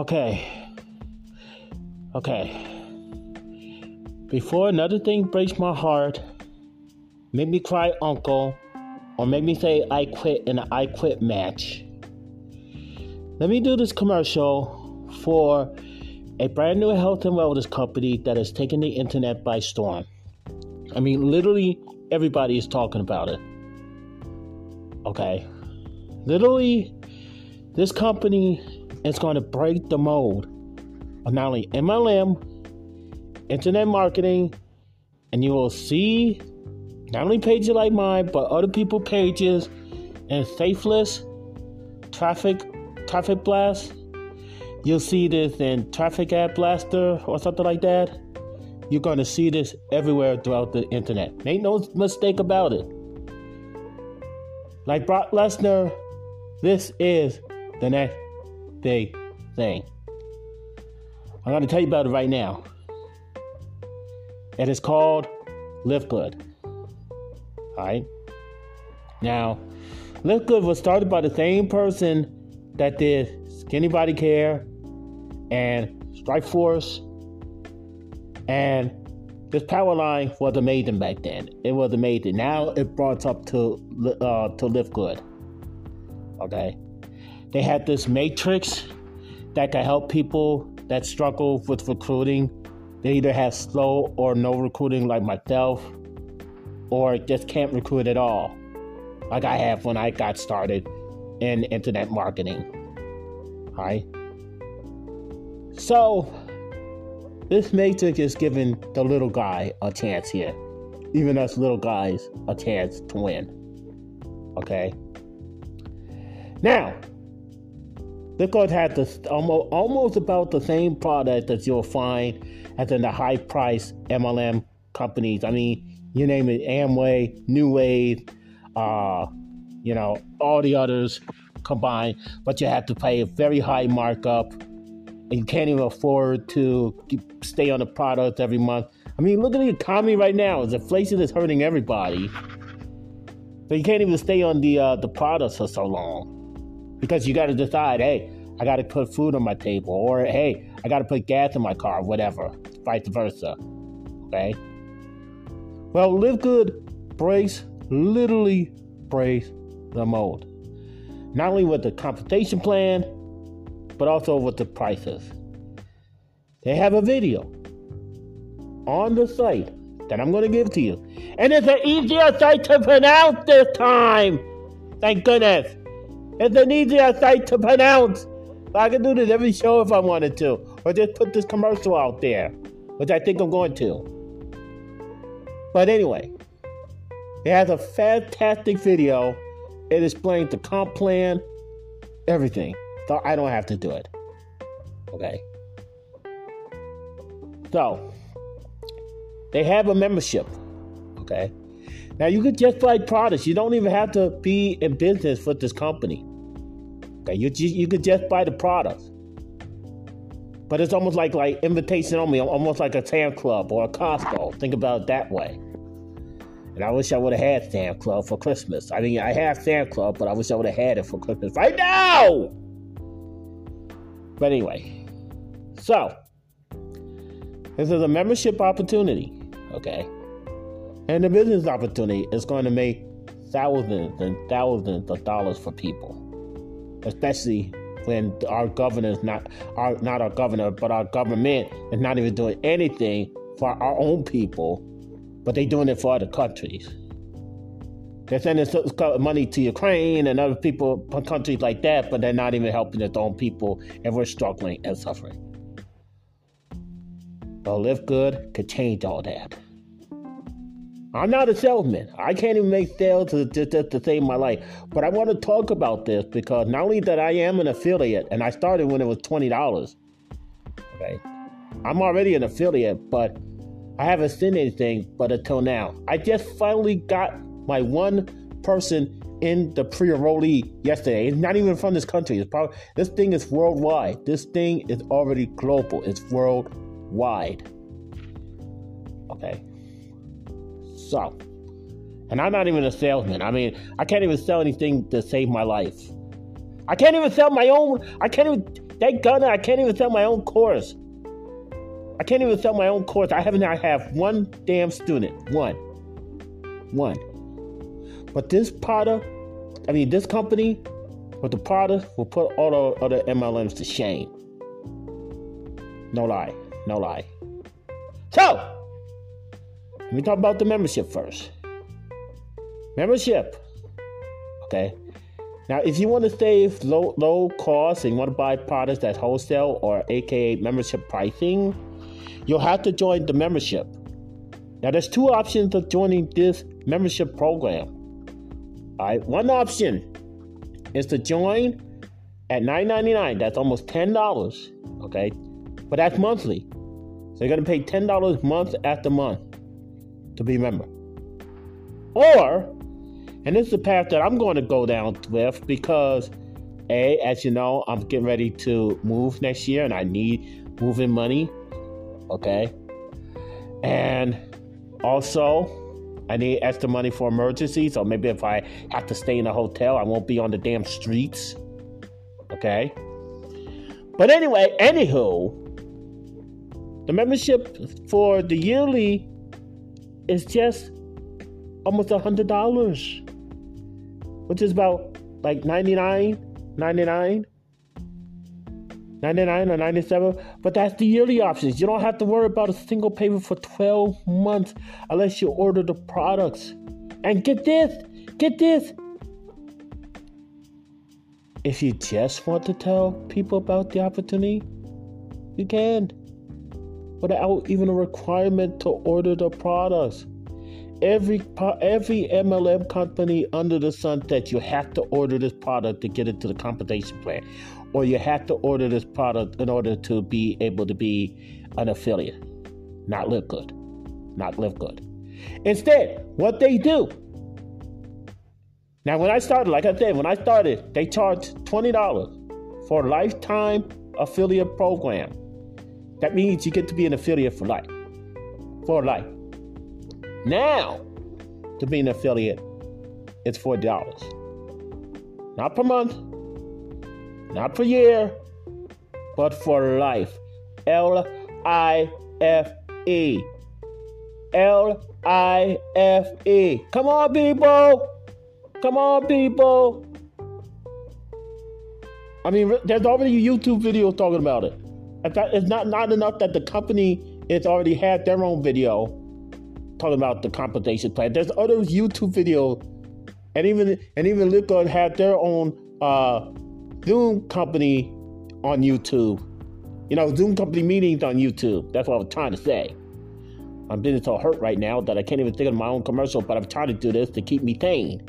Okay. Okay. Before another thing breaks my heart, make me cry uncle, or make me say I quit in an I quit match. Let me do this commercial for a brand new health and wellness company that has taken the internet by storm. I mean, literally everybody is talking about it. Okay. Literally, this company is going to break the mold of not only MLM, internet marketing, and you will see not only pages like mine, but other people pages and faithless traffic traffic blast. You'll see this in Traffic Ad Blaster or something like that. You're going to see this everywhere throughout the internet. Make no mistake about it. Like Brock Lesnar, this is the next big thing. I'm going to tell you about it right now. It is called Live Good. Alright? Now, Live Good was started by the same person that did Skinny Body Care and Strike Force. and this power line was amazing back then. It was amazing. Now it brought up to uh, to Live Good. Okay, they had this matrix that could help people that struggle with recruiting. They either have slow or no recruiting, like myself, or just can't recruit at all, like I have when I got started in internet marketing. All right. So this matrix is giving the little guy a chance here. Even us little guys a chance to win. Okay? Now, Live Good had this almost, almost about the same product that you'll find as in the high price MLM companies. I mean, you name it, Amway, New Wave, uh, you know, all the others combined, but you have to pay a very high markup and you can't even afford to stay on the product every month. I mean, look at the economy right now. The inflation is hurting everybody. So you can't even stay on the uh, the products for so long because you got to decide, hey, I got to put food on my table, or hey, I got to put gas in my car, whatever, vice versa. Okay. Well, Live Good breaks, literally breaks the mold. Not only with the compensation plan, but also with the prices. They have a video on the site that I'm going to give to you. And it's an easier site to pronounce this time. Thank goodness. It's an easier site to pronounce. I could do this every show if I wanted to. Or just put this commercial out there, which I think I'm going to. But anyway, it has a fantastic video. It explains the comp plan, everything so I don't have to do it. Okay. So they have a membership. Okay. Now you could just buy products. You don't even have to be in business with this company. You you could just buy the product, But it's almost like like invitation only, almost like a Sam Club or a Costco. Think about it that way. And I wish I would have had Sam Club for Christmas. I mean, I have Sam Club, but I wish I would have had it for Christmas right now. But anyway, so this is a membership opportunity, okay? And the business opportunity is going to make thousands and thousands of dollars for people, especially when our governor is not our not our governor, but our government is not even doing anything for our own people, but they're doing it for other countries. They're sending money to Ukraine and other people, countries like that, but they're not even helping their own people, and we're struggling and suffering. But Live Good could change all that. I'm not a salesman. I can't even make sales to, to, to, to save my life. But I want to talk about this because not only that I am an affiliate, and I started when it was $20. Okay. I'm already an affiliate, but I haven't seen anything but until now. I just finally got my one person in the pre-enrollee yesterday. It's not even from this country. It's probably this thing is worldwide. This thing is already global. It's worldwide. Okay. So, and I'm not even a salesman. I mean, I can't even sell anything to save my life. I can't even sell my own. I can't even They gonna. I can't even sell my own course. I can't even sell my own course. I haven't. I have one damn student. One. One. But this product, I mean, this company with the product will put all the other MLMs to shame. No lie. No lie. So, let me talk about the membership first. Membership. Okay. Now, if you want to save low low cost and you want to buy products at wholesale or AKA membership pricing, you'll have to join the membership. Now, there's two options of joining this membership program. All right, one option is to join at $9.99. That's almost $10. Okay, but that's monthly. So you're gonna pay $10 month after month to be a member. Or and this is the path that I'm going to go down with because, A, as you know, I'm getting ready to move next year and I need moving money. Okay. And also, I need extra money for emergencies. So maybe if I have to stay in a hotel, I won't be on the damn streets. Okay. But anyway, anywho, the membership for the yearly is just almost a hundred dollars which is about like 99, 99, 99 or 97. But that's the yearly options. You don't have to worry about a single payment for 12 months unless you order the products. And get this, get this. If you just want to tell people about the opportunity, you can without even a requirement to order the products every every MLM company under the sun that you have to order this product to get into the compensation plan, or you have to order this product in order to be able to be an affiliate. Not live good, not live good. Instead, what they do. Now, when I started, like I said, when I started, they charged twenty dollars for a lifetime affiliate program. That means you get to be an affiliate for life. For life. Now, to be an affiliate, it's $40. Not per month, not per year, but for life. L I F E. L I F E. Come on, people. Come on, people. I mean, there's already a YouTube video talking about it. It's not, not enough that the company has already had their own video talking about the compensation plan. There's other YouTube videos, and even and even Live Good had their own uh, Zoom company on YouTube. You know, Zoom company meetings on YouTube. That's what I was trying to say. I'm getting so hurt right now that I can't even think of my own commercial, but I'm trying to do this to keep me sane.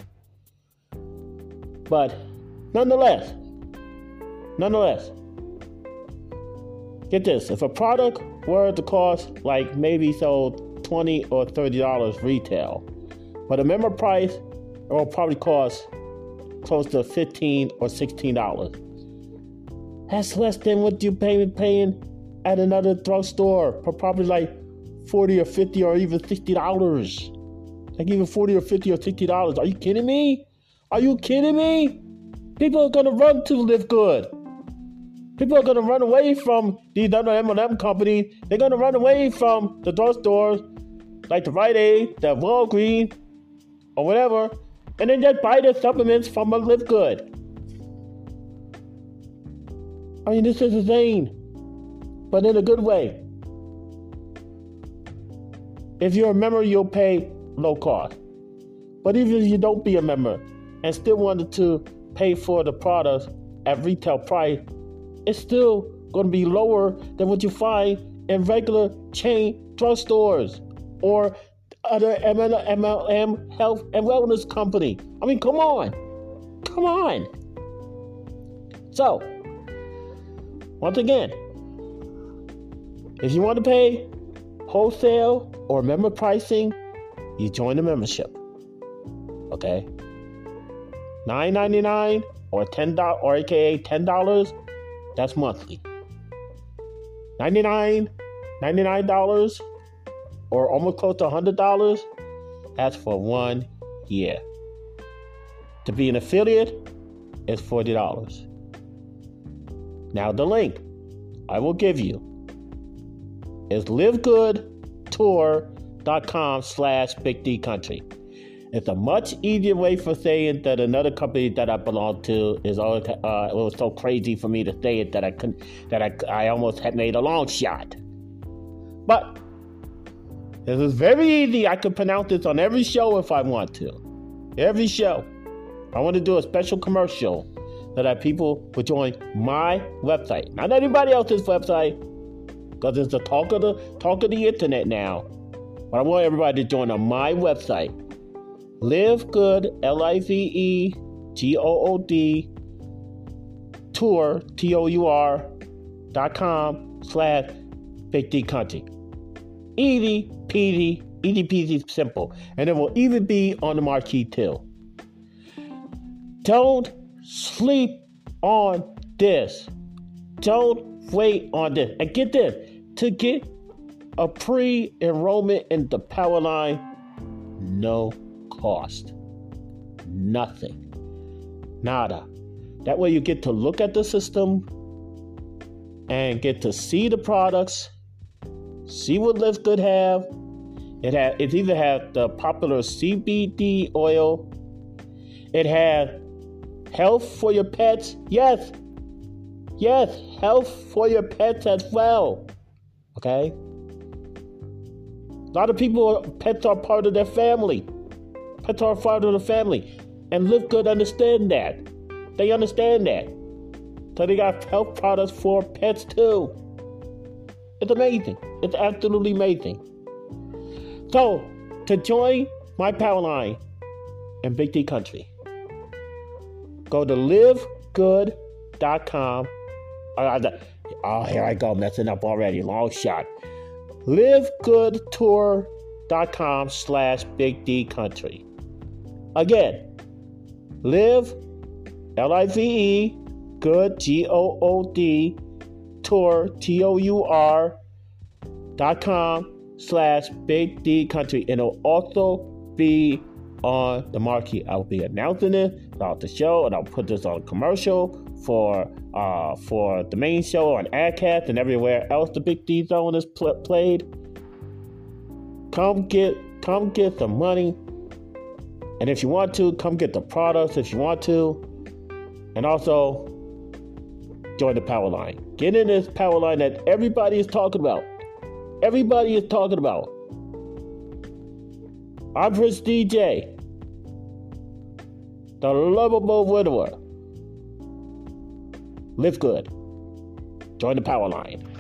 But nonetheless, nonetheless, get this: if a product were to cost like maybe so 20 or $30 retail. But a member price will probably cost close to 15 or $16. That's less than what you pay paying at another drugstore for probably like 40 or 50 or even $60. Like even 40 or 50 or $60. Are you kidding me? Are you kidding me? People are gonna run to live good. People are gonna run away from these MLM companies. They're gonna run away from the drugstores like the Rite Aid, the Walgreens, or whatever, and then just buy the supplements from a Live Good. I mean, this is insane, but in a good way. If you're a member, you'll pay low cost. But even if you don't be a member and still wanted to pay for the products at retail price, it's still going to be lower than what you find in regular chain drugstores or other MLM health and wellness company. I mean, come on. Come on. So, once again, if you want to pay wholesale or member pricing, you join the membership. Okay? $9.99 or $10 or aka $10, that's monthly. $99, $99 or almost close to $100, that's for one year. To be an affiliate, is $40. Now, the link I will give you is livegoodtour.com slash big D country. It's a much easier way for saying that another company that I belong to is always, uh, it was so crazy for me to say it that I couldn't that I, I almost had made a long shot. But this is very easy. I can pronounce this on every show if I want to. Every show. I want to do a special commercial that I people will join my website, not anybody else's website, because it's the talk of the talk of the internet now. But I want everybody to join on my website, Live Good L I V E G O O D Tour T O U R dot com slash Big D Country. Easy peasy, easy peasy, simple, and it will even be on the marquee too. Don't sleep on this. Don't wait on this. And get this to get a pre enrollment in the power line, no cost. Nothing. Nada. That way you get to look at the system and get to see the products, see what Live Good have. It has it either had the popular CBD oil, it had health for your pets. Yes. Yes, health for your pets as well. Okay? A lot of people, pets are part of their family. Pets are part of the family. And Live Good understand that. They understand that. So they got health products for pets too. It's amazing. It's absolutely amazing. So, to join my power line in Big D Country, go to livegood.com. Oh, here I go, messing up already. Long shot. livegoodtour.com slash Big D Country. Again, live, L I V E, good, G O O D, tour, T O U R, dot com slash Big D Country. And it'll also be on the marquee. I'll be announcing it throughout the show, and I'll put this on commercial for uh, for the main show on Acast and everywhere else the Big D Zone is pl- played. Come get come get the money and if you want to, come get the products if you want to. And also, join the power line. Get in this power line that everybody is talking about. Everybody is talking about. I'm Prince DJ, the lovable widower. Live good. Join the power line.